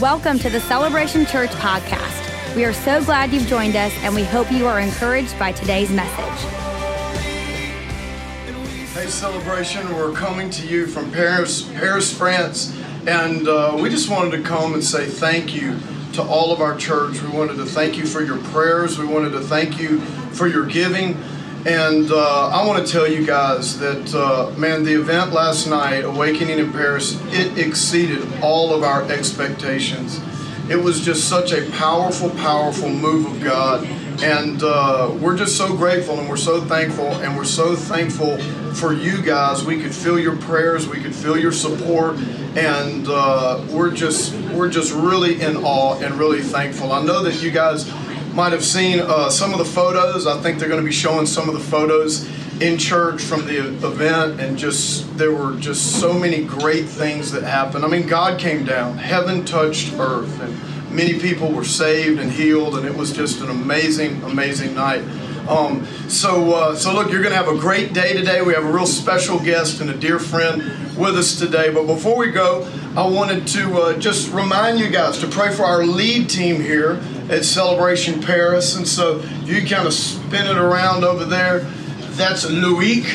Welcome to the Celebration Church podcast. We are so glad you've joined us, and we hope you are encouraged by today's message. Hey, Celebration, we're coming to you from Paris, Paris, France, and uh, we just wanted to come and say thank you to all of our church. We wanted to thank you for your prayers. We wanted to thank you for your giving. And uh, I want to tell you guys that, uh, man, the event last night, Awakening in Paris, it exceeded all of our expectations. It was just such a powerful, powerful move of God. And uh, we're just so grateful and we're so thankful and we're so thankful for you guys. We could feel your prayers, we could feel your support, and uh, we're just we're just really in awe and really thankful. I know that you guys might have seen uh, some of the photos. I think they're going to be showing some of the photos in church from the event, and just there were just so many great things that happened. I mean, God came down, heaven touched earth, and many people were saved and healed, and it was just an amazing, amazing night. Um, so, uh, so look, you're going to have a great day today. We have a real special guest and a dear friend with us today. But before we go, I wanted to uh, just remind you guys to pray for our lead team here at Celebration Paris. And so you kind of spin it around over there. That's Loic.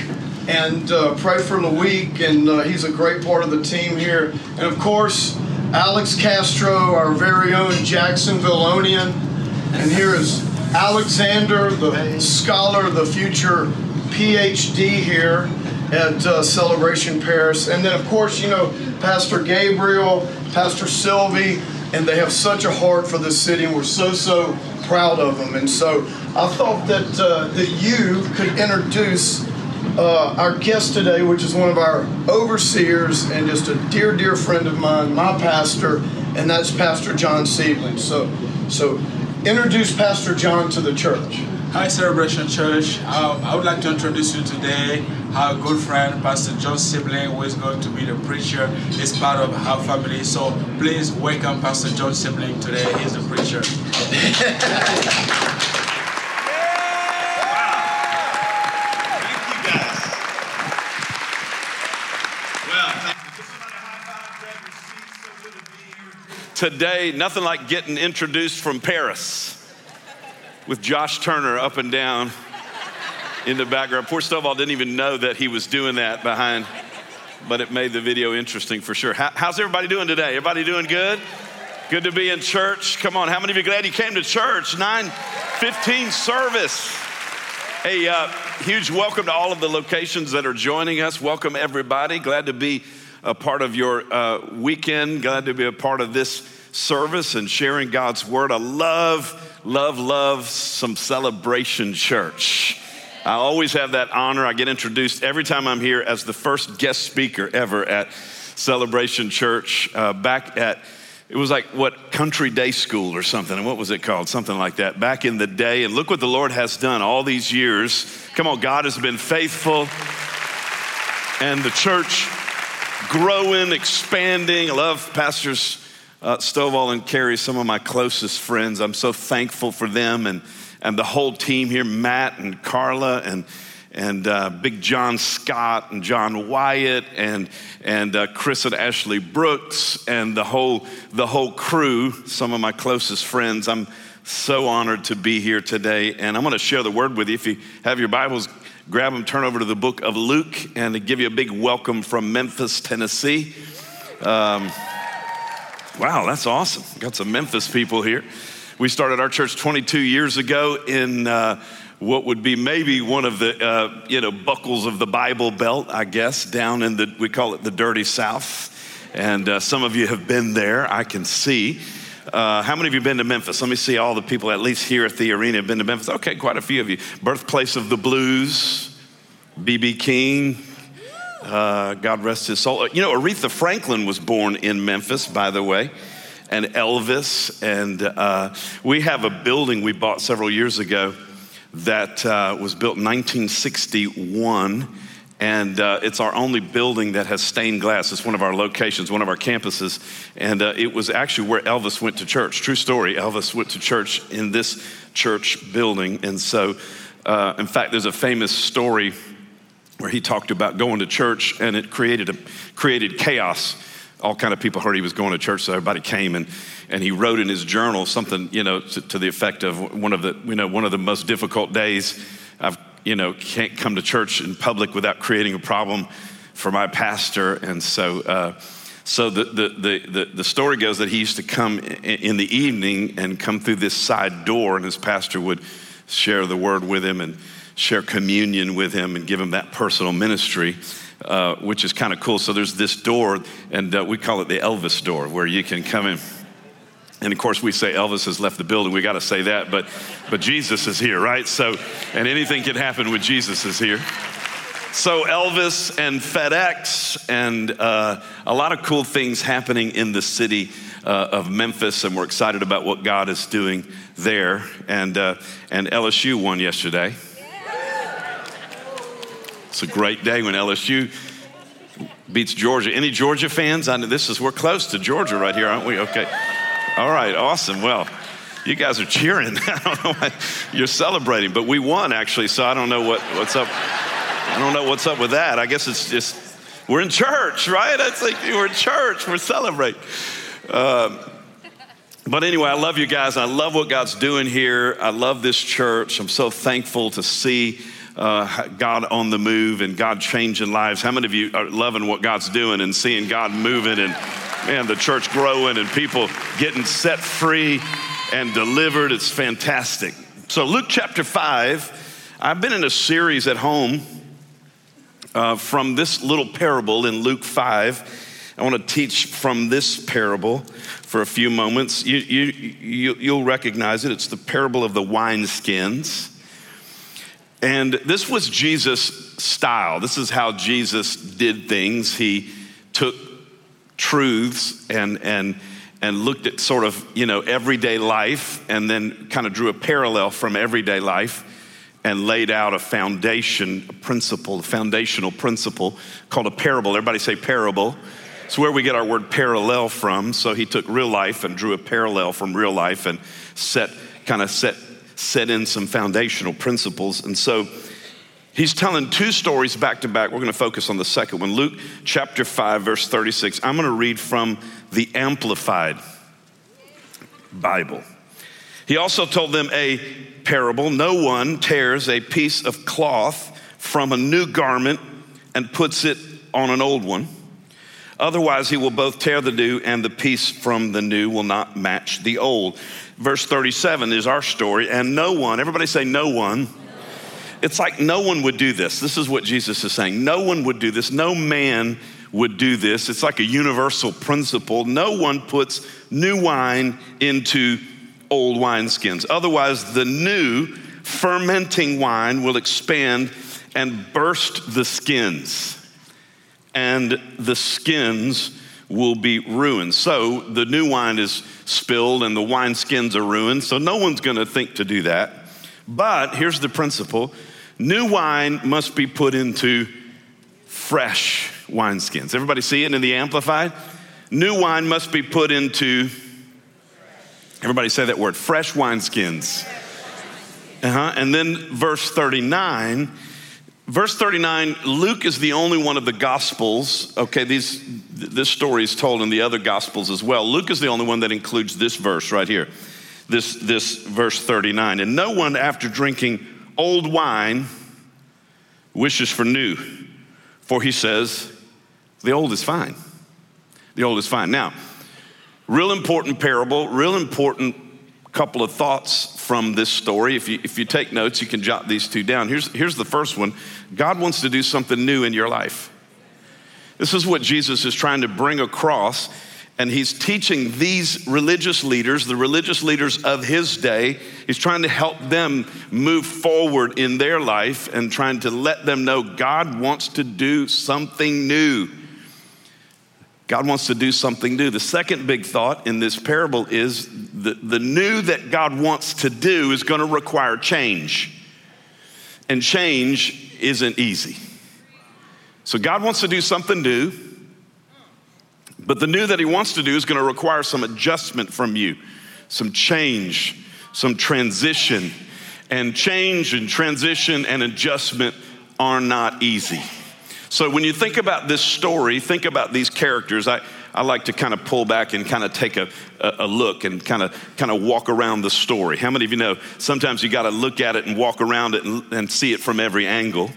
And uh, pray for Loic, and uh, he's a great part of the team here. And of course, Alex Castro, our very own Jacksonvilleonian. And here is Alexander, the scholar, the future PhD here at uh, Celebration Paris. And then, of course, you know, Pastor Gabriel, Pastor Sylvie, and they have such a heart for this city, and we're so, so proud of them. And so I thought that, uh, that you could introduce uh, our guest today, which is one of our overseers and just a dear, dear friend of mine, my pastor, and that's Pastor John Siebeling. So, so introduce Pastor John to the church. Hi, Celebration Church. Um, I would like to introduce you today our good friend, Pastor John Siebeling, who is going to be the preacher, is part of our family. So please welcome Pastor John Siebeling today. He's the preacher. Today, nothing like getting introduced from Paris with Josh Turner up and down in the background. Poor Stovall didn't even know that he was doing that behind, but it made the video interesting for sure. How, how's everybody doing today? Everybody doing good? Good to be in church. Come on, how many of you glad you came to church? 915 service. Hey, uh, huge welcome to all of the locations that are joining us. Welcome, everybody. Glad to be a part of your uh, weekend. Glad to be a part of this service and sharing God's word. I love, love, love some celebration church. I always have that honor. I get introduced every time I'm here as the first guest speaker ever at Celebration Church uh, back at it was like what country day school or something and what was it called? Something like that back in the day and look what the lord has done all these years. Come on god has been faithful and the church growing expanding. I love pastors uh, stovall and carrie some of my closest friends. I'm so thankful for them and and the whole team here Matt and Carla and and uh, Big John Scott and John Wyatt and and uh, Chris and Ashley Brooks and the whole the whole crew, some of my closest friends. I'm so honored to be here today, and I'm going to share the word with you. If you have your Bibles, grab them, turn over to the book of Luke, and to give you a big welcome from Memphis, Tennessee. Um, wow, that's awesome! Got some Memphis people here. We started our church 22 years ago in uh, what would be maybe one of the uh, you know buckles of the Bible Belt, I guess, down in the we call it the dirty South. And uh, some of you have been there, I can see. Uh, how many of you been to Memphis? Let me see all the people, at least here at the arena, have been to Memphis. Okay, quite a few of you. Birthplace of the blues, B.B. King, uh, God rest his soul. You know, Aretha Franklin was born in Memphis, by the way and Elvis. And uh, we have a building we bought several years ago that uh, was built in 1961. And uh, it's our only building that has stained glass. It's one of our locations, one of our campuses. And uh, it was actually where Elvis went to church. True story. Elvis went to church in this church building. And so, uh, in fact, there's a famous story where he talked about going to church and it created, a, created chaos all kind of people heard he was going to church, so everybody came and, and he wrote in his journal something, you know, to, to the effect of one of the, you know, one of the most difficult days I've, you know, can't come to church in public without creating a problem for my pastor. And so, uh, so the, the, the, the, story goes that he used to come in the evening and come through this side door, and his pastor would share the word with him and share communion with him and give him that personal ministry. Uh, which is kind of cool. So there's this door, and uh, we call it the Elvis door, where you can come in. And of course, we say Elvis has left the building. We got to say that, but but Jesus is here, right? So, and anything can happen when Jesus is here. So Elvis and FedEx and uh, a lot of cool things happening in the city uh, of Memphis, and we're excited about what God is doing there. And uh, and LSU won yesterday. It's a great day when LSU beats Georgia. Any Georgia fans? I know this is we're close to Georgia right here, aren't we? Okay. All right, awesome. Well, you guys are cheering. I don't know why you're celebrating, but we won actually, so I don't know what, what's up. I don't know what's up with that. I guess it's just we're in church, right? It's like we're in church. We're celebrating. Um, but anyway, I love you guys. I love what God's doing here. I love this church. I'm so thankful to see uh, God on the move and God changing lives. How many of you are loving what God's doing and seeing God moving and man, the church growing and people getting set free and delivered? It's fantastic. So, Luke chapter 5, I've been in a series at home uh, from this little parable in Luke 5. I want to teach from this parable for a few moments. You, you, you, you'll recognize it. It's the parable of the wineskins. And this was Jesus' style. This is how Jesus did things. He took truths and, and, and looked at sort of, you know, everyday life and then kind of drew a parallel from everyday life and laid out a foundation a principle, a foundational principle called a parable. Everybody say parable. It's where we get our word parallel from. So he took real life and drew a parallel from real life and set kind of set set in some foundational principles. And so he's telling two stories back to back. We're going to focus on the second one. Luke chapter 5, verse 36. I'm going to read from the Amplified Bible. He also told them a parable No one tears a piece of cloth from a new garment and puts it on an old one. Otherwise, he will both tear the new and the piece from the new will not match the old. Verse 37 is our story, and no one, everybody say, no one. It's like no one would do this. This is what Jesus is saying. No one would do this. No man would do this. It's like a universal principle. No one puts new wine into old wineskins. Otherwise, the new fermenting wine will expand and burst the skins, and the skins will be ruined. So the new wine is spilled and the wineskins are ruined. So no one's going to think to do that. But here's the principle new wine must be put into fresh wineskins. Everybody see it in the Amplified? New wine must be put into, everybody say that word, fresh wineskins. Uh-huh. And then verse 39 Verse 39, Luke is the only one of the Gospels. Okay, these, this story is told in the other Gospels as well. Luke is the only one that includes this verse right here, this, this verse 39. And no one, after drinking old wine, wishes for new, for he says, the old is fine. The old is fine. Now, real important parable, real important couple of thoughts from this story. If you, if you take notes, you can jot these two down. Here's, here's the first one God wants to do something new in your life. This is what Jesus is trying to bring across. And he's teaching these religious leaders, the religious leaders of his day, he's trying to help them move forward in their life and trying to let them know God wants to do something new. God wants to do something new. The second big thought in this parable is the, the new that God wants to do is going to require change. And change isn't easy. So God wants to do something new, but the new that He wants to do is going to require some adjustment from you, some change, some transition. And change and transition and adjustment are not easy. So when you think about this story, think about these characters. I, I like to kind of pull back and kind of take a, a, look and kind of kind of walk around the story. How many of you know sometimes you got to look at it and walk around it and, and see it from every angle?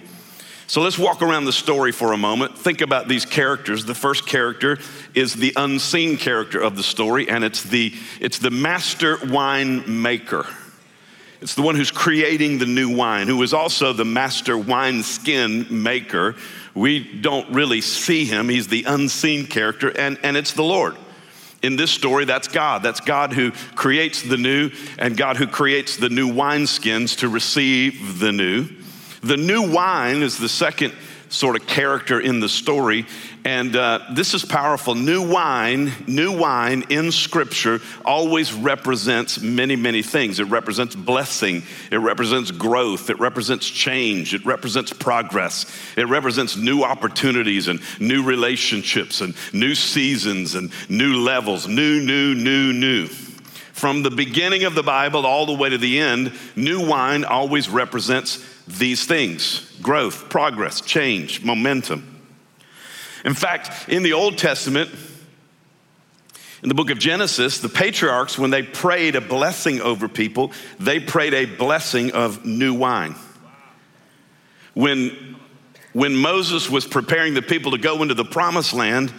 So let's walk around the story for a moment. Think about these characters. The first character is the unseen character of the story, and it's the, it's the master wine maker. It's the one who's creating the new wine, who is also the master wine skin maker. We don't really see him, he's the unseen character, and, and it's the Lord. In this story, that's God. That's God who creates the new and God who creates the new wineskins to receive the new. The new wine is the second sort of character in the story. And uh, this is powerful. New wine, new wine in Scripture always represents many, many things. It represents blessing, it represents growth, it represents change, it represents progress, it represents new opportunities and new relationships and new seasons and new levels. New, new, new, new. From the beginning of the Bible all the way to the end, new wine always represents these things growth, progress, change, momentum. In fact, in the Old Testament, in the book of Genesis, the patriarchs, when they prayed a blessing over people, they prayed a blessing of new wine. When, when Moses was preparing the people to go into the promised land,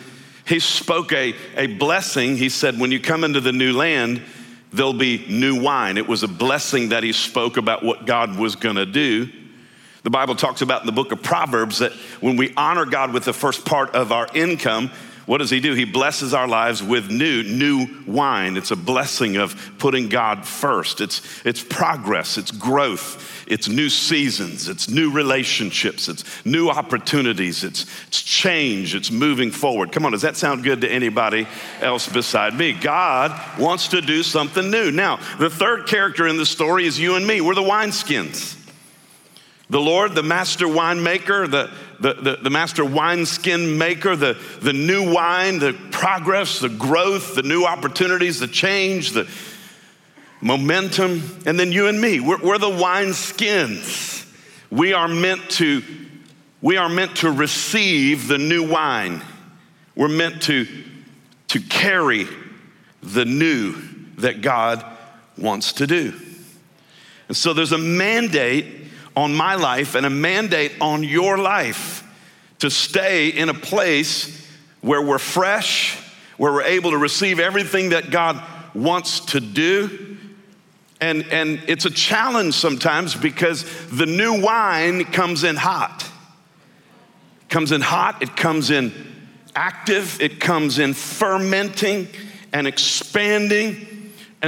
he spoke a, a blessing. He said, When you come into the new land, there'll be new wine. It was a blessing that he spoke about what God was going to do. The Bible talks about in the book of Proverbs that when we honor God with the first part of our income, what does he do? He blesses our lives with new, new wine. It's a blessing of putting God first. It's, it's progress, it's growth, it's new seasons, it's new relationships, it's new opportunities, it's, it's change, it's moving forward. Come on, does that sound good to anybody else beside me? God wants to do something new. Now, the third character in the story is you and me. We're the wineskins. The Lord, the master winemaker, the, the, the, the, master wineskin maker, the, the new wine, the progress, the growth, the new opportunities, the change, the momentum. And then you and me, we're, we're the wineskins. We are meant to, we are meant to receive the new wine. We're meant to, to carry the new that God wants to do. And so there's a mandate on my life and a mandate on your life to stay in a place where we're fresh, where we're able to receive everything that God wants to do. And, and it's a challenge sometimes because the new wine comes in hot. It comes in hot, it comes in active, it comes in fermenting and expanding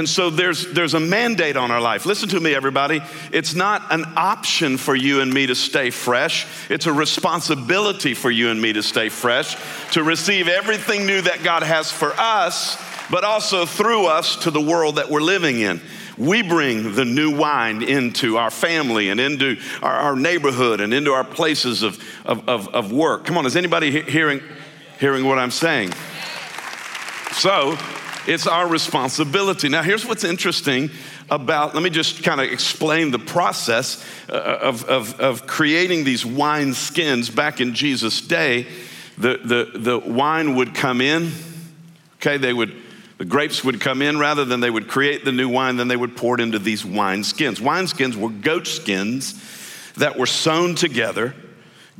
and so there's, there's a mandate on our life. Listen to me, everybody. It's not an option for you and me to stay fresh, it's a responsibility for you and me to stay fresh, to receive everything new that God has for us, but also through us to the world that we're living in. We bring the new wine into our family and into our, our neighborhood and into our places of, of, of, of work. Come on, is anybody he- hearing, hearing what I'm saying? So, it's our responsibility. Now, here's what's interesting about, let me just kind of explain the process uh, of, of, of creating these wine skins back in Jesus' day. The, the, the wine would come in, okay, they would, the grapes would come in rather than they would create the new wine, then they would pour it into these wine skins. Wine skins were goat skins that were sewn together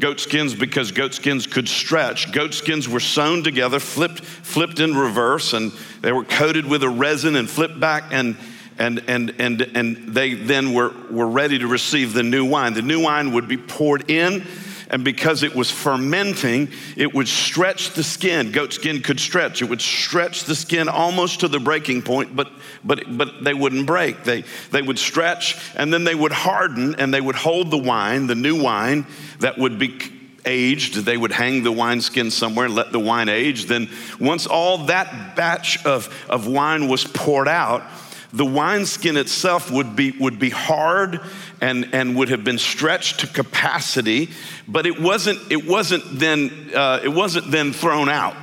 goat skins because goat skins could stretch. Goat skins were sewn together, flipped, flipped in reverse, and they were coated with a resin and flipped back, and and and and and they then were were ready to receive the new wine. The new wine would be poured in. And because it was fermenting, it would stretch the skin. Goat skin could stretch. It would stretch the skin almost to the breaking point, but, but, but they wouldn't break. They, they would stretch and then they would harden and they would hold the wine, the new wine, that would be aged. They would hang the wineskin somewhere and let the wine age. Then, once all that batch of, of wine was poured out, the wineskin itself would be, would be hard and, and would have been stretched to capacity, but it wasn't, it wasn't, then, uh, it wasn't then thrown out.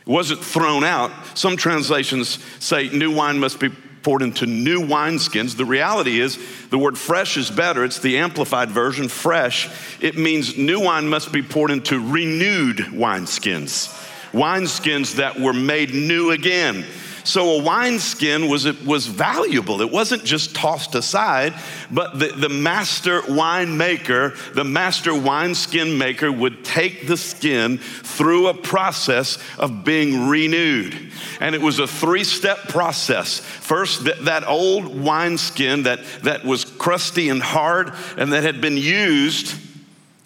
It wasn't thrown out. Some translations say new wine must be poured into new wineskins. The reality is, the word fresh is better. It's the amplified version, fresh. It means new wine must be poured into renewed wineskins wineskins that were made new again. So a wineskin was, was valuable. It wasn't just tossed aside, but the, the master winemaker, the master wineskin maker would take the skin through a process of being renewed. And it was a three step process. First, that, that old wineskin that, that was crusty and hard and that had been used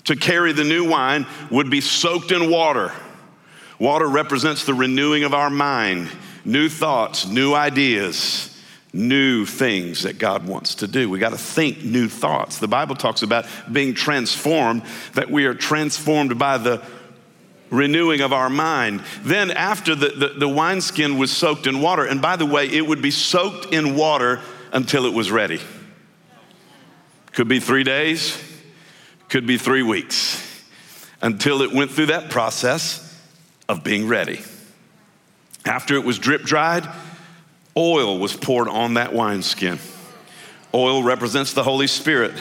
to carry the new wine would be soaked in water. Water represents the renewing of our mind new thoughts, new ideas, new things that God wants to do. We got to think new thoughts. The Bible talks about being transformed, that we are transformed by the renewing of our mind. Then, after the, the, the wineskin was soaked in water, and by the way, it would be soaked in water until it was ready. Could be three days, could be three weeks, until it went through that process of being ready. After it was drip dried, oil was poured on that wineskin. Oil represents the Holy Spirit.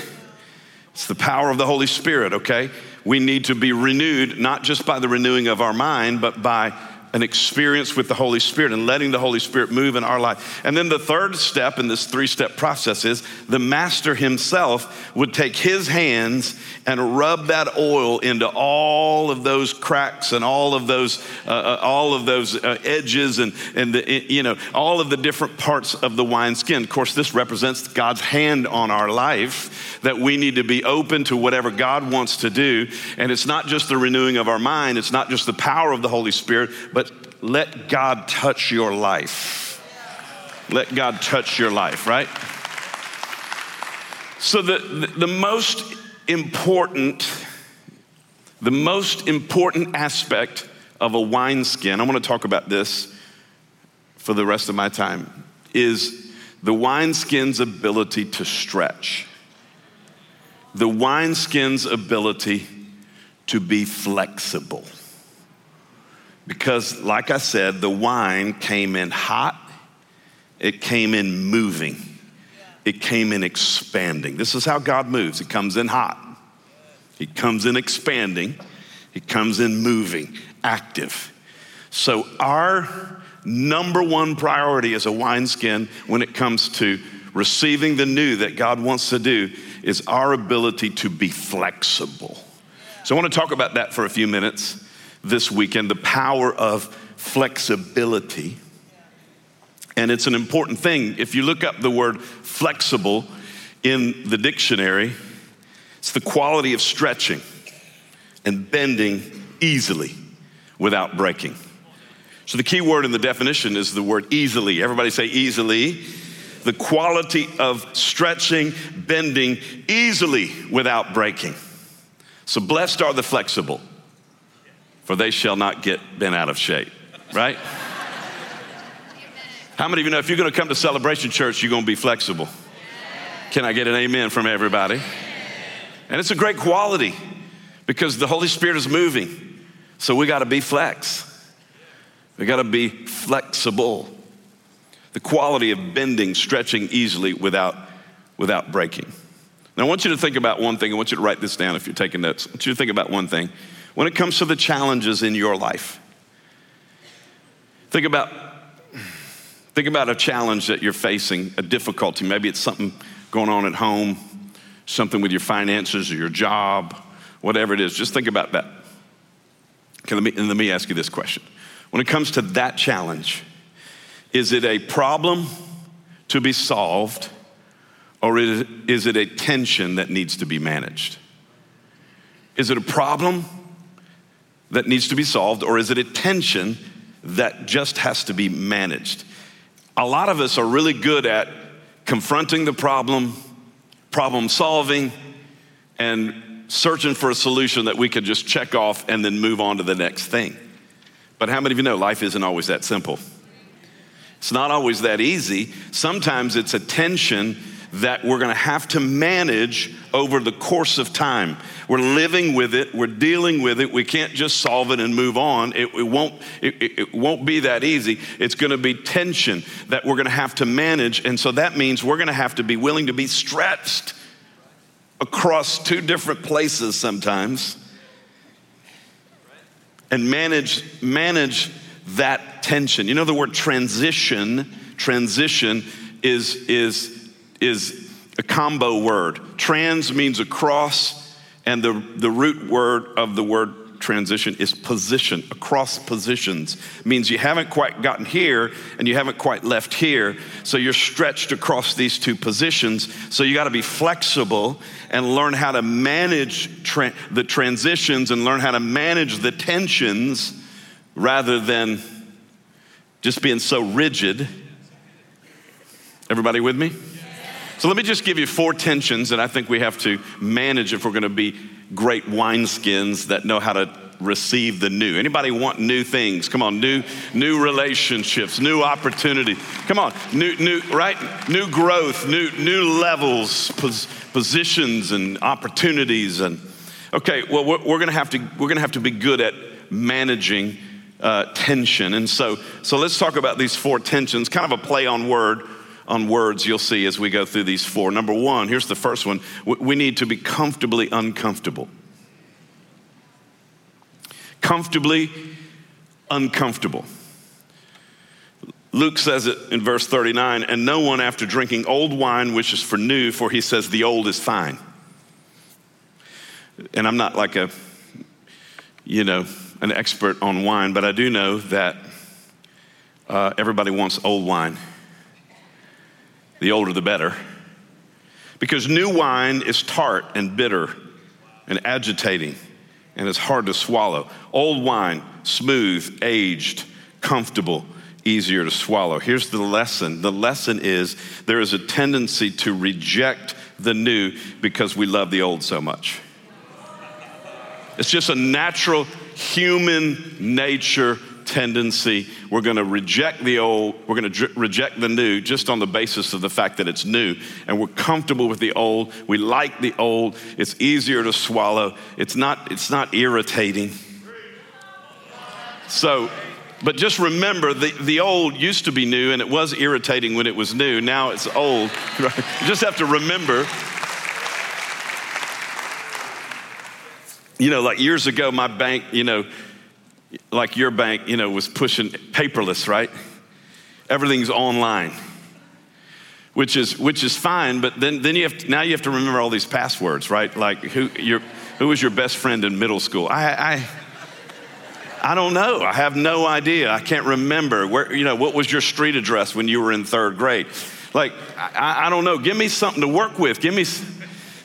It's the power of the Holy Spirit, okay? We need to be renewed, not just by the renewing of our mind, but by an experience with the Holy Spirit and letting the Holy Spirit move in our life. And then the third step in this three step process is the master himself would take his hands and rub that oil into all of those cracks and all of those, uh, uh, all of those uh, edges and, and the, you know, all of the different parts of the wineskin. Of course, this represents God's hand on our life that we need to be open to whatever God wants to do. And it's not just the renewing of our mind, it's not just the power of the Holy Spirit, but let God touch your life. Let God touch your life, right? So, the, the, the most important, the most important aspect of a wineskin, I want to talk about this for the rest of my time, is the wineskin's ability to stretch. The wineskin's ability to be flexible. Because, like I said, the wine came in hot, it came in moving, it came in expanding. This is how God moves. It comes in hot, He comes in expanding, He comes in moving, active. So, our number one priority as a wineskin when it comes to receiving the new that God wants to do is our ability to be flexible. So, I want to talk about that for a few minutes this weekend the power of flexibility. And it's an important thing. If you look up the word flexible in the dictionary, it's the quality of stretching and bending easily without breaking. So the key word in the definition is the word easily. Everybody say easily. The quality of stretching, bending easily without breaking. So blessed are the flexible for they shall not get bent out of shape, right? How many of you know if you're going to come to Celebration Church, you're going to be flexible? Can I get an amen from everybody? And it's a great quality because the Holy Spirit is moving. So we got to be flex. We got to be flexible. The quality of bending, stretching easily without, without breaking. Now, I want you to think about one thing. I want you to write this down if you're taking notes. I want you to think about one thing when it comes to the challenges in your life. Think about, think about a challenge that you're facing, a difficulty. Maybe it's something going on at home, something with your finances or your job, whatever it is. Just think about that. Okay, let me, and let me ask you this question. When it comes to that challenge, is it a problem to be solved or is it a tension that needs to be managed? Is it a problem that needs to be solved, or is it a tension that just has to be managed? A lot of us are really good at confronting the problem, problem solving, and searching for a solution that we can just check off and then move on to the next thing. But how many of you know life isn't always that simple? It's not always that easy. Sometimes it's a tension that we're going to have to manage over the course of time. We're living with it, we're dealing with it. We can't just solve it and move on. It, it won't, it, it won't be that easy. It's going to be tension that we're going to have to manage. And so that means we're going to have to be willing to be stretched across two different places sometimes and manage, manage that tension. You know, the word transition, transition is, is, is a combo word. Trans means across, and the, the root word of the word transition is position, across positions. means you haven't quite gotten here and you haven't quite left here. So you're stretched across these two positions. So you got to be flexible and learn how to manage tra- the transitions and learn how to manage the tensions rather than just being so rigid. Everybody with me? So let me just give you four tensions that I think we have to manage if we're going to be great wineskins that know how to receive the new. Anybody want new things? Come on, new new relationships, new opportunity. Come on, new new right? New growth, new new levels, pos, positions and opportunities and okay, well we're, we're going to have to we're going to have to be good at managing uh, tension. And so so let's talk about these four tensions, kind of a play on word on words you'll see as we go through these four. Number one, here's the first one we need to be comfortably uncomfortable. Comfortably uncomfortable. Luke says it in verse 39 and no one after drinking old wine wishes for new, for he says the old is fine. And I'm not like a, you know, an expert on wine, but I do know that uh, everybody wants old wine the older the better. Because new wine is tart and bitter and agitating and it's hard to swallow. Old wine, smooth, aged, comfortable, easier to swallow. Here's the lesson the lesson is there is a tendency to reject the new because we love the old so much. It's just a natural human nature tendency. We're going to reject the old, we're going to dr- reject the new just on the basis of the fact that it's new. And we're comfortable with the old. We like the old. It's easier to swallow. It's not, it's not irritating. So, but just remember the, the old used to be new and it was irritating when it was new. Now it's old. Right? You just have to remember. You know, like years ago, my bank, you know, like your bank, you know, was pushing paperless, right? Everything's online, which is which is fine. But then then you have to, now you have to remember all these passwords, right? Like who your who was your best friend in middle school? I. I I don't know. I have no idea. I can't remember where, you know, what was your street address when you were in third grade? Like, I, I don't know. Give me something to work with. Give me,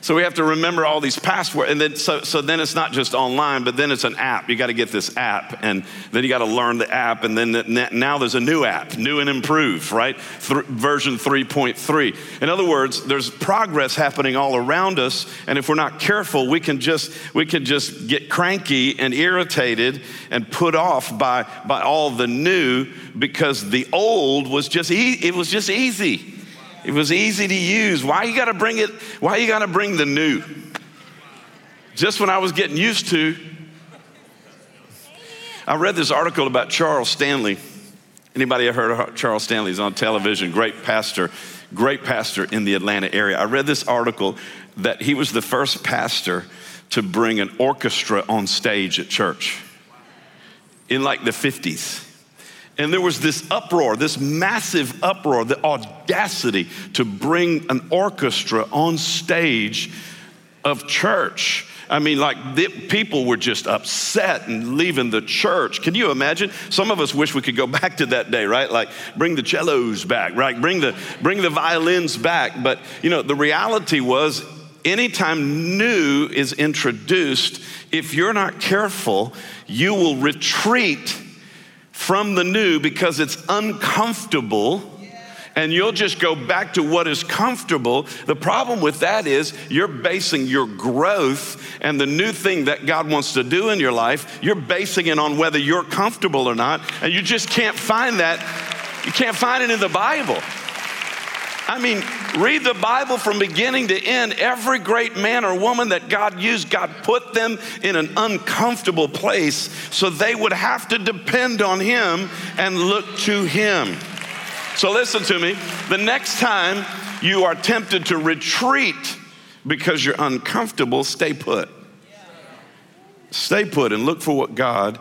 so we have to remember all these passwords. And then, so, so then it's not just online, but then it's an app. You got to get this app. And then you got to learn the app. And then the, now there's a new app, new and improved, right? Th- version 3.3. In other words, there's progress happening all around us. And if we're not careful, we can just, we can just get cranky and irritated and put off by, by all the new because the old was just, e- it was just easy. It was easy to use. Why you got to bring it? Why you got to bring the new? Just when I was getting used to. I read this article about Charles Stanley. Anybody ever heard of Charles Stanley? He's on television. Great pastor, great pastor in the Atlanta area. I read this article that he was the first pastor to bring an orchestra on stage at church in like the 50s. And there was this uproar, this massive uproar, the audacity to bring an orchestra on stage of church. I mean, like the, people were just upset and leaving the church. Can you imagine? Some of us wish we could go back to that day, right? Like bring the cellos back, right? Bring the bring the violins back. But you know, the reality was anytime new is introduced, if you're not careful, you will retreat from the new because it's uncomfortable and you'll just go back to what is comfortable. The problem with that is you're basing your growth and the new thing that God wants to do in your life, you're basing it on whether you're comfortable or not, and you just can't find that. You can't find it in the Bible. I mean, read the Bible from beginning to end. Every great man or woman that God used, God put them in an uncomfortable place so they would have to depend on Him and look to Him. So, listen to me. The next time you are tempted to retreat because you're uncomfortable, stay put. Stay put and look for what God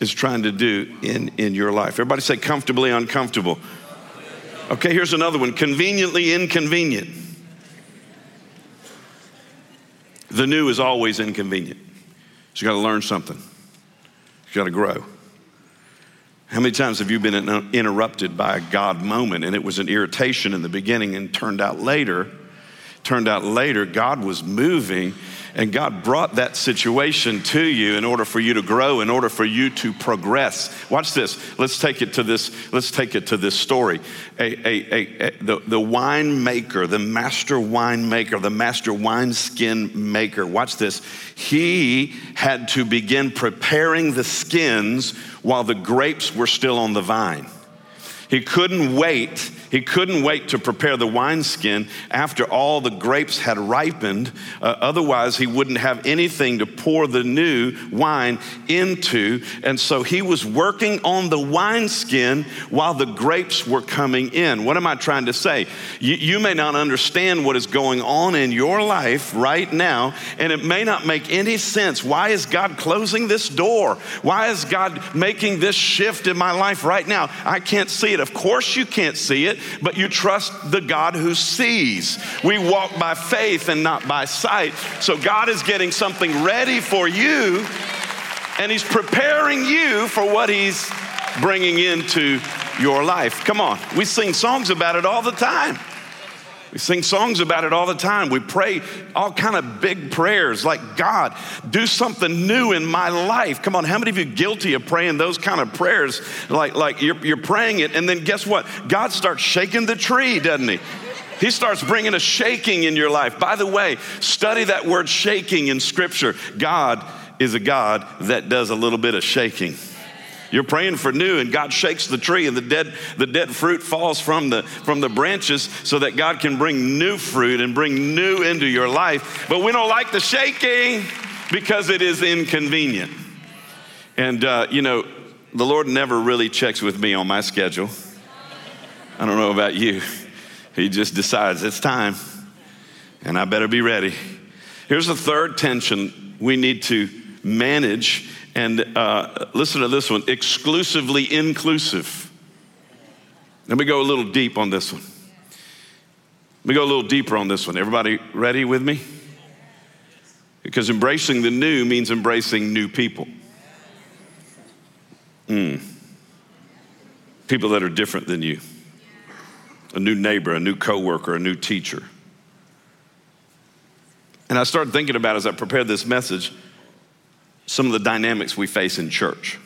is trying to do in, in your life. Everybody say comfortably uncomfortable. Okay, here's another one conveniently inconvenient. The new is always inconvenient. So you got to learn something, you got to grow. How many times have you been interrupted by a God moment and it was an irritation in the beginning and turned out later? Turned out later, God was moving and God brought that situation to you in order for you to grow, in order for you to progress. Watch this. Let's take it to this. Let's take it to this story. A, a, a, the, the wine maker, the master wine maker, the master wineskin maker. Watch this. He had to begin preparing the skins while the grapes were still on the vine. He couldn't wait he couldn't wait to prepare the wineskin after all the grapes had ripened. Uh, otherwise, he wouldn't have anything to pour the new wine into. And so he was working on the wineskin while the grapes were coming in. What am I trying to say? You, you may not understand what is going on in your life right now, and it may not make any sense. Why is God closing this door? Why is God making this shift in my life right now? I can't see it. Of course, you can't see it but you trust the God who sees. We walk by faith and not by sight. So God is getting something ready for you, and He's preparing you for what He's bringing into your life. Come on, we sing songs about it all the time. We sing songs about it all the time. We pray all kind of big prayers like, God, do something new in my life. Come on, how many of you guilty of praying those kind of prayers? Like, like you're, you're praying it, and then guess what? God starts shaking the tree, doesn't he? He starts bringing a shaking in your life. By the way, study that word shaking in Scripture. God is a God that does a little bit of shaking. You're praying for new, and God shakes the tree, and the dead, the dead fruit falls from the, from the branches so that God can bring new fruit and bring new into your life. But we don't like the shaking because it is inconvenient. And, uh, you know, the Lord never really checks with me on my schedule. I don't know about you. He just decides it's time, and I better be ready. Here's the third tension we need to manage and uh, listen to this one exclusively inclusive. Let me go a little deep on this one. Let me go a little deeper on this one. Everybody ready with me? Because embracing the new means embracing new people. Mm. People that are different than you. A new neighbor, a new coworker, a new teacher. And I started thinking about as I prepared this message some of the dynamics we face in church.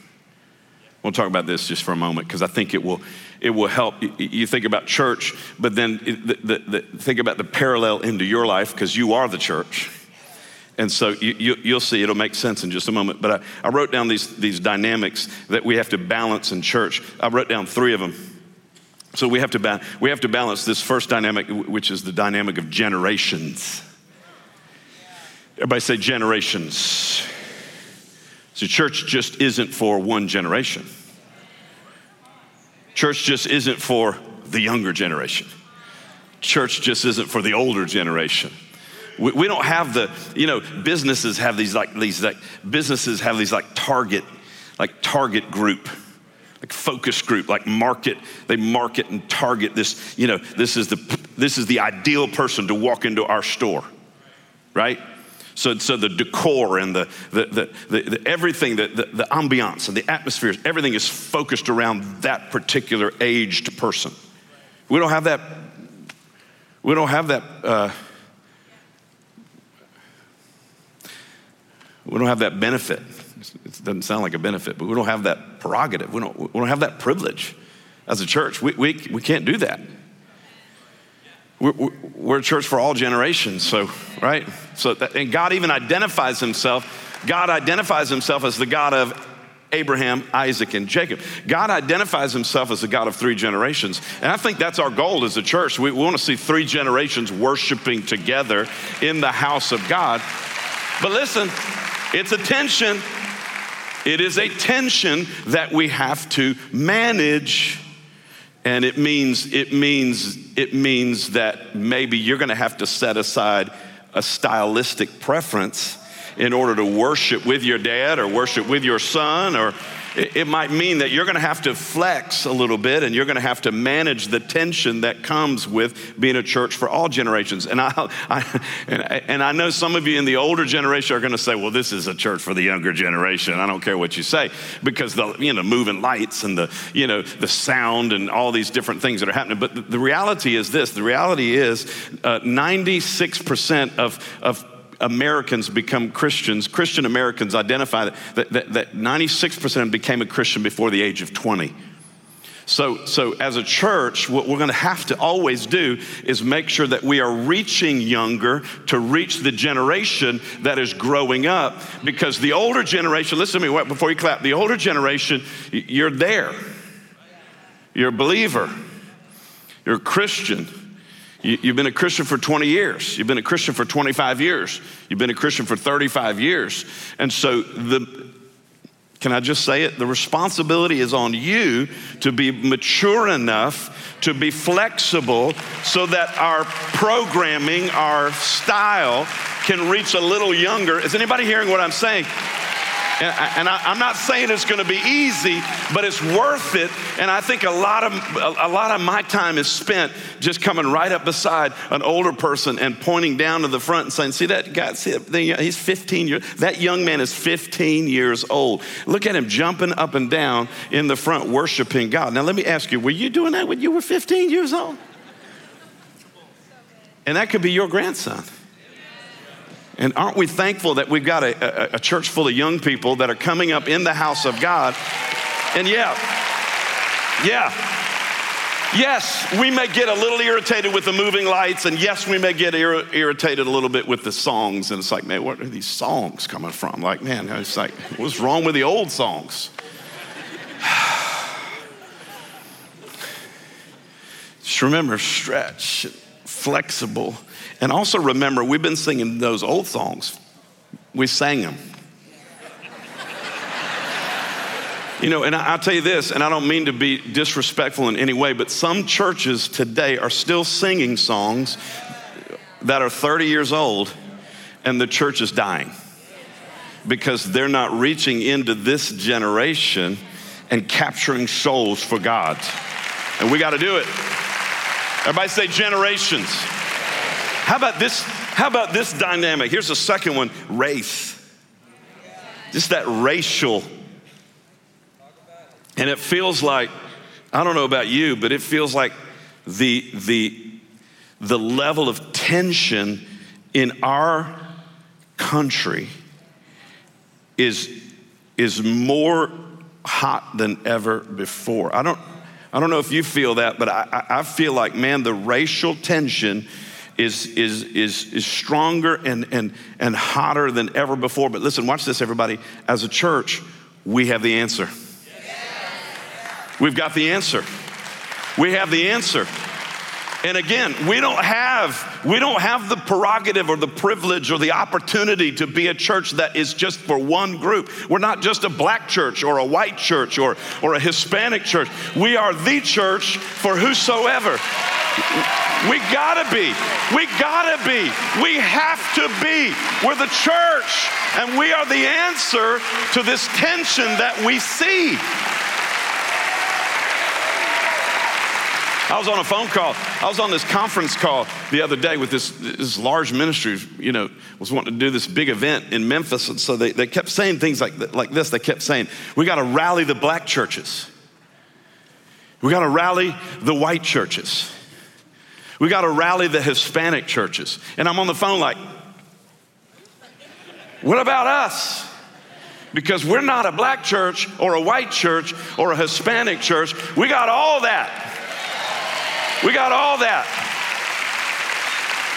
We'll talk about this just for a moment because I think it will, it will help. You think about church, but then the, the, the, think about the parallel into your life because you are the church. And so you, will you, see, it'll make sense in just a moment. But I, I wrote down these, these dynamics that we have to balance in church. I wrote down three of them. So we have, to ba- we have to balance this first dynamic, which is the dynamic of generations. Everybody say generations. So, church just isn't for one generation. Church just isn't for the younger generation. Church just isn't for the older generation. We, we don't have the, you know, businesses have these like, these like, businesses have these like target, like target group like focus group like market they market and target this you know this is the this is the ideal person to walk into our store right so, so the decor and the, the, the, the, the everything, the, the, the ambiance and the atmosphere, everything is focused around that particular aged person. We don't have that. We don't have that. Uh, we don't have that benefit. It doesn't sound like a benefit, but we don't have that prerogative. We don't, we don't have that privilege as a church. We, we, we can't do that. We're, we're a church for all generations, so, right? So, that, and God even identifies himself. God identifies himself as the God of Abraham, Isaac, and Jacob. God identifies himself as the God of three generations. And I think that's our goal as a church. We, we want to see three generations worshiping together in the house of God. But listen, it's a tension. It is a tension that we have to manage and it means it means it means that maybe you're going to have to set aside a stylistic preference in order to worship with your dad or worship with your son or it, might mean that you're going to have to flex a little bit and you're going to have to manage the tension that comes with being a church for all generations. And I, I and, and I know some of you in the older generation are going to say, well, this is a church for the younger generation. I don't care what you say because the, you know, moving lights and the, you know, the sound and all these different things that are happening. But the, the reality is this, the reality is uh, 96% of, of Americans become Christians, Christian Americans identify that, that, that 96% became a Christian before the age of 20. So, so as a church, what we're going to have to always do is make sure that we are reaching younger to reach the generation that is growing up. Because the older generation, listen to me before you clap, the older generation, you're there. You're a believer. You're a Christian. You, have been a Christian for 20 years. You've been a Christian for 25 years. You've been a Christian for 35 years. And so the can I just say it? The responsibility is on you to be mature enough to be flexible so that our programming, our style can reach a little younger. Is anybody hearing what I'm saying? And, I, am not saying it's going to be easy, but it's worth it. And I think a lot of a, lot of my time is spent just coming right up beside an older person and pointing down to the front and saying, "See that guy? See, he's 15 years. That young man is 15 years old. Look at him jumping up and down in the front, worshiping God." Now, let me ask you: Were you doing that when you were 15 years old? And that could be your grandson. And aren't we thankful that we've got a, a, a, church full of young people that are coming up in the house of God? And yeah, yeah, yes, we may get a little irritated with the moving lights, and yes, we may get ir- irritated a little bit with the songs. And it's like, man, where are these songs coming from? Like, man, it's like, what's wrong with the old songs? Just remember, stretch, flexible and also remember, we've been singing those old songs. We sang them. You know, and I'll tell you this, and I don't mean to be disrespectful in any way, but some churches today are still singing songs that are 30 years old, and the church is dying because they're not reaching into this generation and capturing souls for God. And we got to do it. Everybody say generations. How about this? How about this dynamic? Here's the second one race. Just that racial. And it feels like, I don't know about you, but it feels like the, the, the level of tension in our country is, is more hot than ever before. I don't, I don't know if you feel that, but I, I feel like, man, the racial tension is, is, is, is stronger and, and, and hotter than ever before. But listen, watch this, everybody. As a church, we have the answer. We've got the answer. We have the answer. And again, we don't have we don't have the prerogative or the privilege or the opportunity to be a church that is just for one group. We're not just a black church or a white church or or a Hispanic church. We are the church for whosoever. We gotta be. We gotta be. We have to be. We're the church, and we are the answer to this tension that we see. I was on a phone call. I was on this conference call the other day with this, this large ministry, you know, was wanting to do this big event in Memphis. And so they, they kept saying things like, like this. They kept saying, we got to rally the black churches. We got to rally the white churches. We got to rally the Hispanic churches. And I'm on the phone like, what about us? Because we're not a black church or a white church or a Hispanic church. We got all that. We got all that.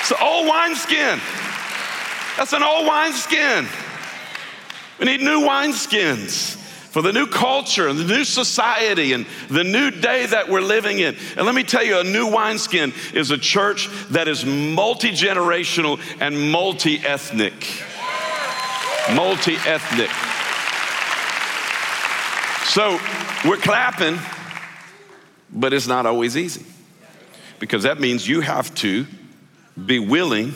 It's an old wineskin. That's an old wineskin. We need new wineskins for the new culture and the new society and the new day that we're living in. And let me tell you, a new wineskin is a church that is multi generational and multi ethnic. Multi ethnic. So we're clapping, but it's not always easy because that means you have to be willing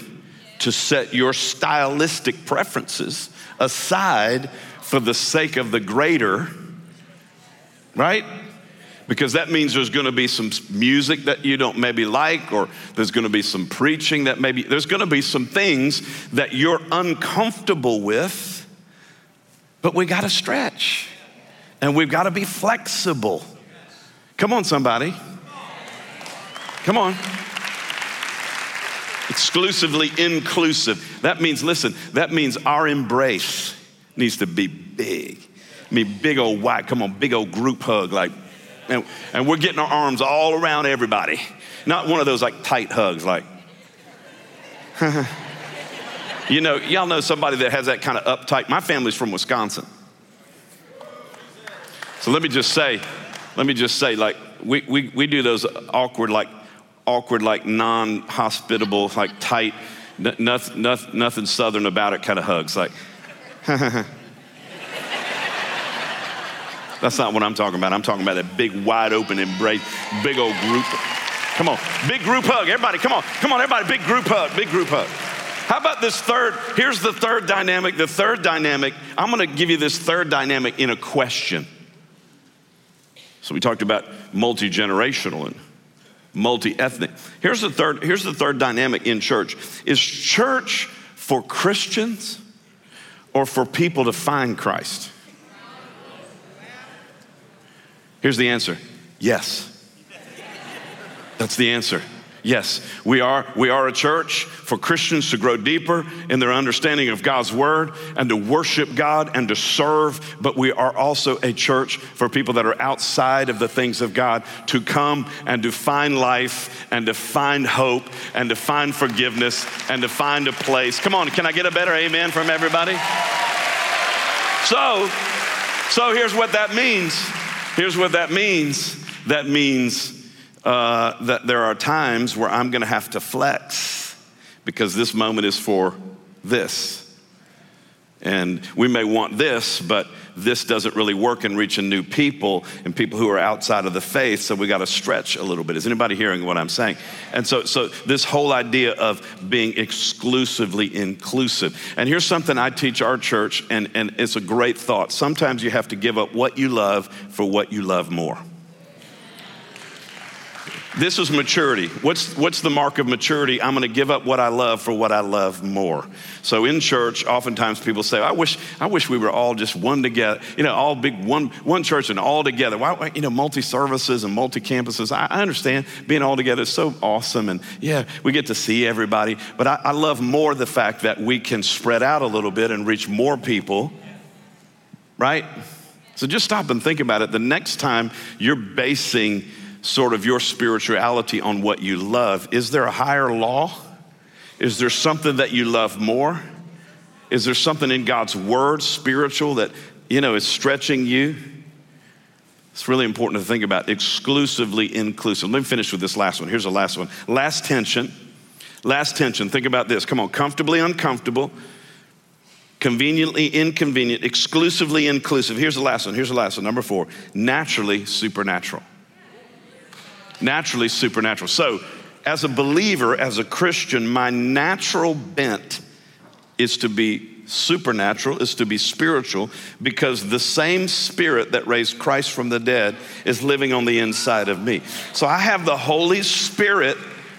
to set your stylistic preferences aside for the sake of the greater right? Because that means there's going to be some music that you don't maybe like, or there's going to be some preaching that maybe, there's going to be some things that you're uncomfortable with, but we got to stretch and we've got to be flexible. Come on, somebody. Come on. Exclusively inclusive. That means, listen, that means our embrace needs to be big. I mean, big old white, come on, big old group hug, like, and, and we're getting our arms all around everybody. Not one of those like tight hugs, like, you know, y'all know somebody that has that kind of uptight. My family's from Wisconsin. So let me just say, let me just say, like, we, we, we do those awkward, like, awkward, like non hospitable, like tight, n- nothing, nothing, nothing southern about it kind of hugs. Like, That's not what I'm talking about. I'm talking about that big, wide open embrace, big old group. Come on, big group hug. Everybody, come on, come on, everybody, big group hug, big group hug. How about this third? Here's the third dynamic. The third dynamic, I'm gonna give you this third dynamic in a question. So we talked about multi generational and multi ethnic. Here's the third. Here's the third dynamic in church. Is church for Christians or for people to find Christ? Here's the answer yes. That's the answer. Yes, we are, we are a church for Christians to grow deeper in their understanding of God's word and to worship God and to serve, but we are also a church for people that are outside of the things of God to come and to find life and to find hope and to find forgiveness and to find a place. Come on, can I get a better amen from everybody? So, so here's what that means. Here's what that means. That means uh, that there are times where I'm going to have to flex because this moment is for this. And we may want this, but this doesn't really work in reaching new people and people who are outside of the faith, so we got to stretch a little bit. Is anybody hearing what I'm saying? And so, so this whole idea of being exclusively inclusive. And here's something I teach our church, and, and it's a great thought. Sometimes you have to give up what you love for what you love more. This is maturity. What's, what's the mark of maturity? I'm going to give up what I love for what I love more. So in church, oftentimes people say, I wish, I wish we were all just one together, you know, all big one, one church and all together. Why, you know, multi services and multi campuses. I, I, understand being all together is so awesome. And yeah, we get to see everybody. But I, I love more the fact that we can spread out a little bit and reach more people, right? So just stop and think about it. The next time you're basing sort of your spirituality on what you love. Is there a higher law? Is there something that you love more? Is there something in God's word, spiritual, that, you know, is stretching you? It's really important to think about exclusively inclusive. Let me finish with this last one. Here's the last one. Last tension. Last tension. Think about this. Come on. Comfortably uncomfortable, conveniently inconvenient, exclusively inclusive. Here's the last one. Here's the last one. Number four. Naturally supernatural naturally supernatural. So, as a believer, as a Christian, my natural bent is to be supernatural, is to be spiritual, because the same spirit that raised Christ from the dead is living on the inside of me. So I have the Holy Spirit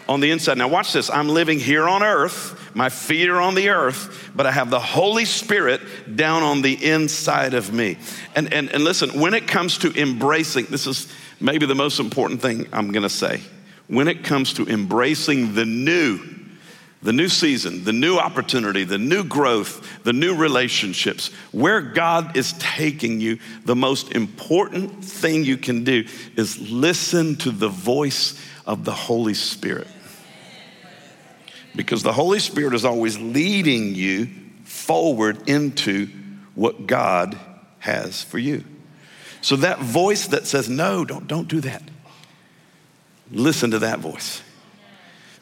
on the inside. Now, watch this. I'm living here on earth. My feet are on the earth, but I have the Holy Spirit down on the inside of me. And, and, and listen, when it comes to embracing, this is maybe the most important thing I'm going to say. When it comes to embracing the new, the new season, the new opportunity, the new growth, the new relationships, where God is taking you, the most important thing you can do is listen to the voice of the Holy Spirit. Because the Holy Spirit is always leading you forward into what God has for you. So that voice that says, no, don't, don't do that, listen to that voice.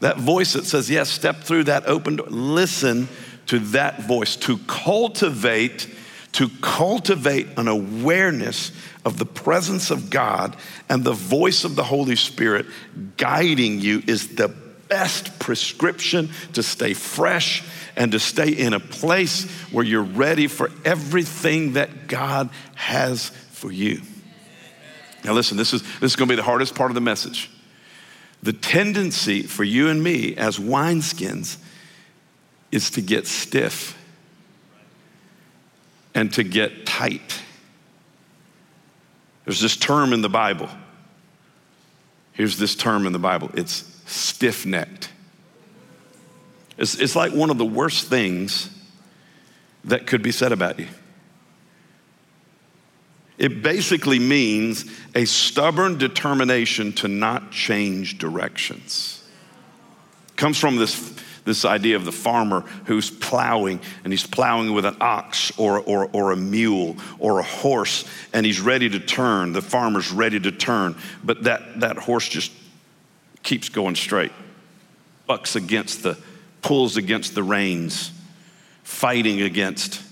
That voice that says, yes, step through that open door, listen to that voice to cultivate to cultivate an awareness of the presence of God and the voice of the Holy Spirit guiding you is the best prescription to stay fresh and to stay in a place where you're ready for everything that God has for you. Now, listen, this is, this is going to be the hardest part of the message. The tendency for you and me as wineskins is to get stiff and to get tight. There's this term in the Bible. Here's this term in the Bible it's stiff necked. It's, it's like one of the worst things that could be said about you. It basically means a stubborn determination to not change directions. It comes from this, this idea of the farmer who's plowing, and he's plowing with an ox or, or, or a mule or a horse, and he's ready to turn. The farmer's ready to turn, but that, that horse just keeps going straight, bucks against the, pulls against the reins, fighting against,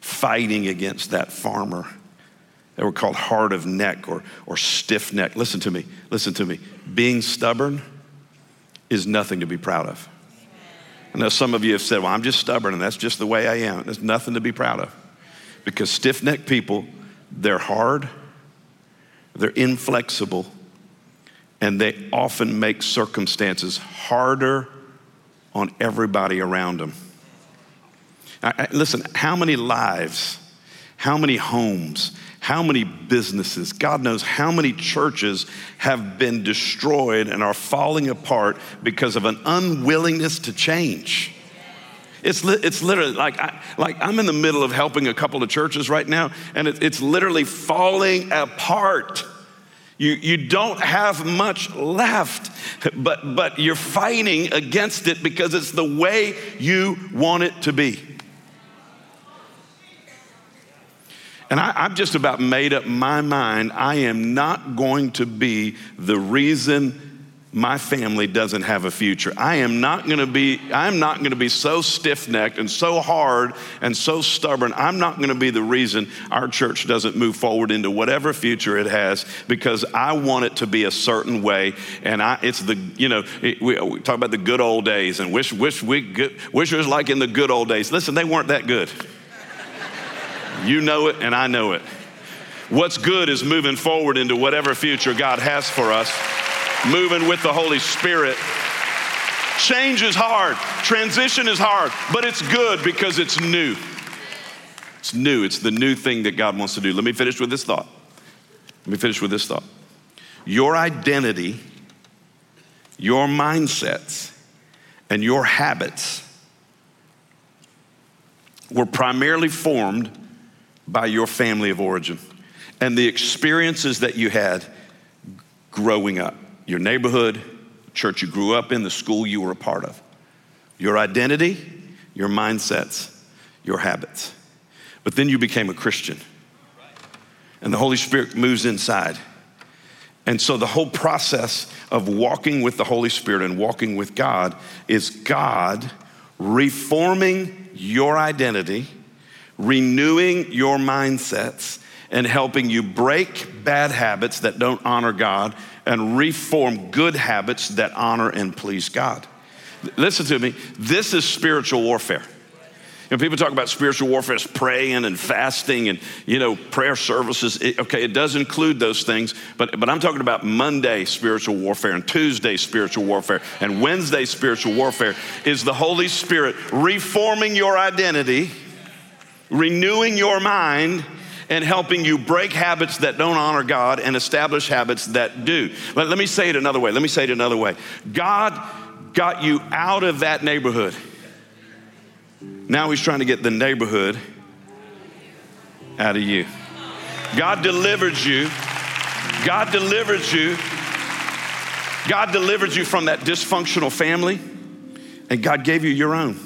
fighting against that farmer. They were called hard of neck or, or stiff neck. Listen to me, listen to me. Being stubborn is nothing to be proud of. I know some of you have said, well, I'm just stubborn and that's just the way I am. There's nothing to be proud of. Because stiff necked people, they're hard, they're inflexible, and they often make circumstances harder on everybody around them. Listen, how many lives, how many homes, how many businesses, God knows how many churches have been destroyed and are falling apart because of an unwillingness to change. It's, li- it's literally like, I, like I'm in the middle of helping a couple of churches right now, and it, it's literally falling apart. You, you don't have much left, but, but you're fighting against it because it's the way you want it to be. And I, have just about made up my mind I am not going to be the reason my family doesn't have a future. I am not going to be I'm not going to be so stiff-necked and so hard and so stubborn. I'm not going to be the reason our church doesn't move forward into whatever future it has because I want it to be a certain way and I it's the you know it, we, we, talk about the good old days and wish wish we good, wish it was like in the good old days. Listen, they weren't that good. You know it, and I know it. What's good is moving forward into whatever future God has for us, moving with the Holy Spirit. Change is hard, transition is hard, but it's good because it's new. It's new, it's the new thing that God wants to do. Let me finish with this thought. Let me finish with this thought. Your identity, your mindsets, and your habits were primarily formed by your family of origin and the experiences that you had growing up your neighborhood, church you grew up in, the school you were a part of. Your identity, your mindsets, your habits. But then you became a Christian. And the Holy Spirit moves inside. And so the whole process of walking with the Holy Spirit and walking with God is God reforming your identity renewing your mindsets and helping you break bad habits that don't honor God and reform good habits that honor and please God. Listen to me, this is spiritual warfare. You know, people talk about spiritual warfare as praying and fasting and, you know, prayer services. It, okay, it does include those things, but, but I'm talking about Monday spiritual warfare and Tuesday spiritual warfare and Wednesday spiritual warfare is the Holy Spirit reforming your identity renewing your mind and helping you break habits that don't honor God and establish habits that do. Let, let, me say it another way. Let me say it another way. God got you out of that neighborhood. Now He's trying to get the neighborhood out of you. God delivered you. God delivered you. God delivered you from that dysfunctional family, and God gave you your own.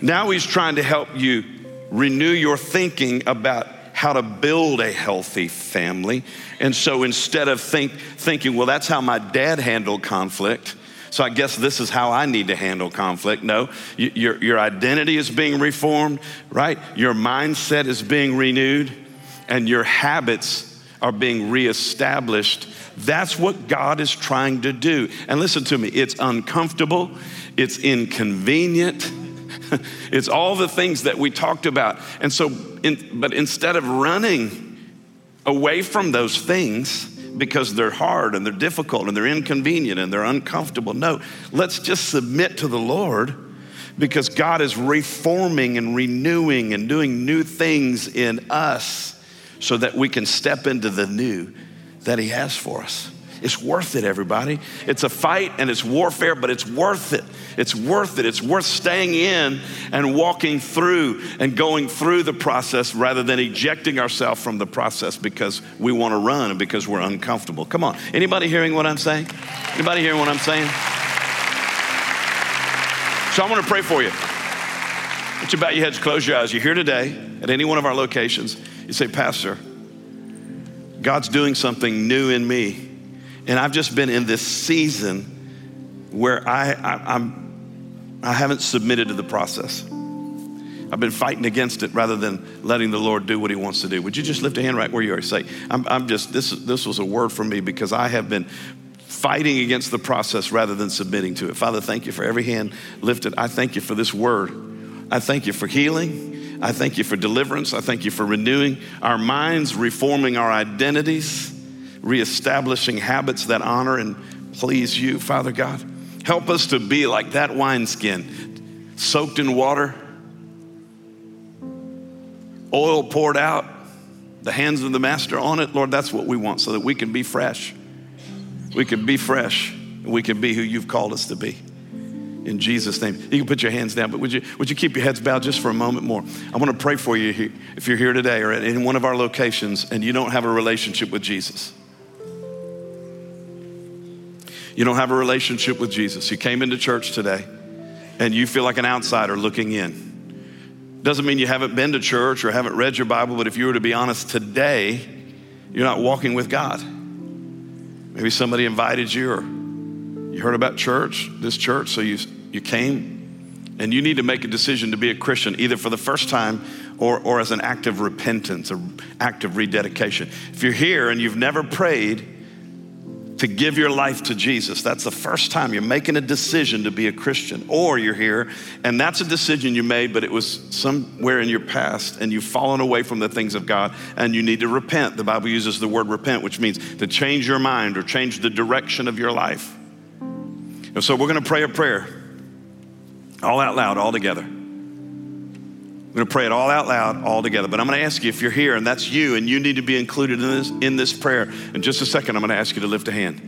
Now he's trying to help you renew your thinking about how to build a healthy family. And so instead of think, thinking, well, that's how my dad handled conflict, so I guess this is how I need to handle conflict. No, your, your identity is being reformed, right? Your mindset is being renewed, and your habits are being reestablished. That's what God is trying to do. And listen to me, it's uncomfortable, it's inconvenient it's all the things that we talked about. And so, in, but instead of running away from those things because they're hard and they're difficult and they're inconvenient and they're uncomfortable. No, let's just submit to the Lord because God is reforming and renewing and doing new things in us so that we can step into the new that He has for us. It's worth it, everybody. It's a fight and it's warfare, but it's worth it. It's worth it. It's worth staying in and walking through and going through the process rather than ejecting ourselves from the process because we want to run and because we're uncomfortable. Come on. Anybody hearing what I'm saying? Anybody hearing what I'm saying? So I want to pray for you. Put you bow your heads, close your eyes. You're here today at any one of our locations. You say, Pastor, God's doing something new in me. And I've just been in this season where I, I, I'm, I haven't submitted to the process. I've been fighting against it rather than letting the Lord do what He wants to do. Would you just lift a hand right where you are? Say, I'm, I'm just, this, this was a word for me because I have been fighting against the process rather than submitting to it. Father, thank you for every hand lifted. I thank you for this word. I thank you for healing. I thank you for deliverance. I thank you for renewing our minds, reforming our identities, reestablishing habits that honor and please you, Father God. Help us to be like that wineskin, soaked in water, oil poured out, the hands of the master on it. Lord, that's what we want so that we can be fresh. We can be fresh. And we can be who you've called us to be. In Jesus' name. You can put your hands down, but would you, would you keep your heads bowed just for a moment more? I want to pray for you if you're here today or in one of our locations and you don't have a relationship with Jesus. You don't have a relationship with Jesus. You came into church today and you feel like an outsider looking in. Doesn't mean you haven't been to church or haven't read your Bible, but if you were to be honest today, you're not walking with God. Maybe somebody invited you or you heard about church, this church, so you, you came. And you need to make a decision to be a Christian, either for the first time or, or as an act of repentance, an act of rededication. If you're here and you've never prayed, to give your life to Jesus. That's the first time you're making a decision to be a Christian, or you're here and that's a decision you made, but it was somewhere in your past and you've fallen away from the things of God and you need to repent. The Bible uses the word repent, which means to change your mind or change the direction of your life. And so we're going to pray a prayer all out loud, all together. We're going to pray it all out loud, all together. But I'm going to ask you if you're here and that's you and you need to be included in this, in this prayer. In just a second, I'm going to ask you to lift a hand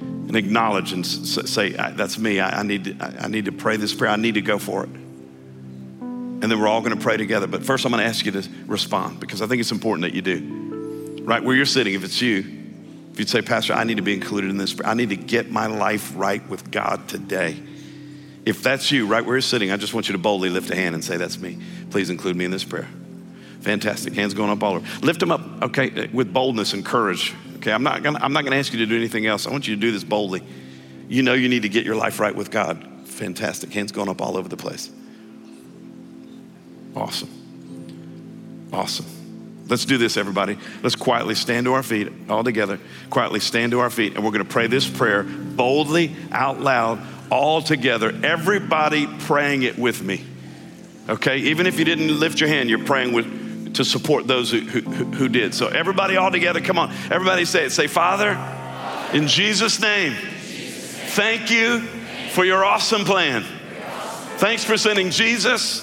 and acknowledge and say, That's me. I, need to, I need to pray this prayer. I need to go for it. And then we're all going to pray together. But first, I'm going to ask you to respond because I think it's important that you do. Right where you're sitting, if it's you, if you'd say, Pastor, I need to be included in this, I need to get my life right with God today. If that's you, right where you're sitting, I just want you to boldly lift a hand and say, That's me. Please include me in this prayer. Fantastic. Hands going up all over. Lift them up, okay, with boldness and courage. Okay, I'm not gonna, I'm not gonna ask you to do anything else. I want you to do this boldly. You know you need to get your life right with God. Fantastic. Hands going up all over the place. Awesome. Awesome. Let's do this, everybody. Let's quietly stand to our feet, all together. Quietly stand to our feet, and we're going to pray this prayer boldly, out loud, all together, everybody praying it with me. Okay? Even if you didn't lift your hand, you're praying with, to support those who, who, who did. So, everybody all together, come on. Everybody say it. Say, Father, in Jesus' name, thank you for your awesome plan. Thanks for sending Jesus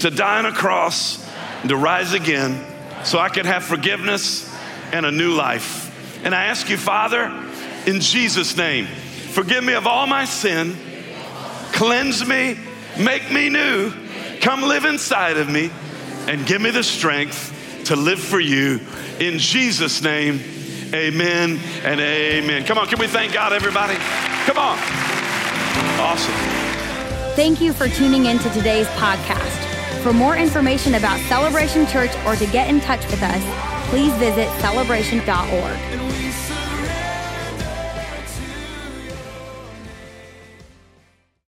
to die on a cross and to rise again so I could have forgiveness and a new life. And I ask you, Father, in Jesus' name, Forgive me of all my sin. Cleanse me. Make me new. Come live inside of me and give me the strength to live for you. In Jesus' name, amen and amen. Come on, can we thank God, everybody? Come on. Awesome. Thank you for tuning in to today's podcast. For more information about Celebration Church or to get in touch with us, please visit celebration.org.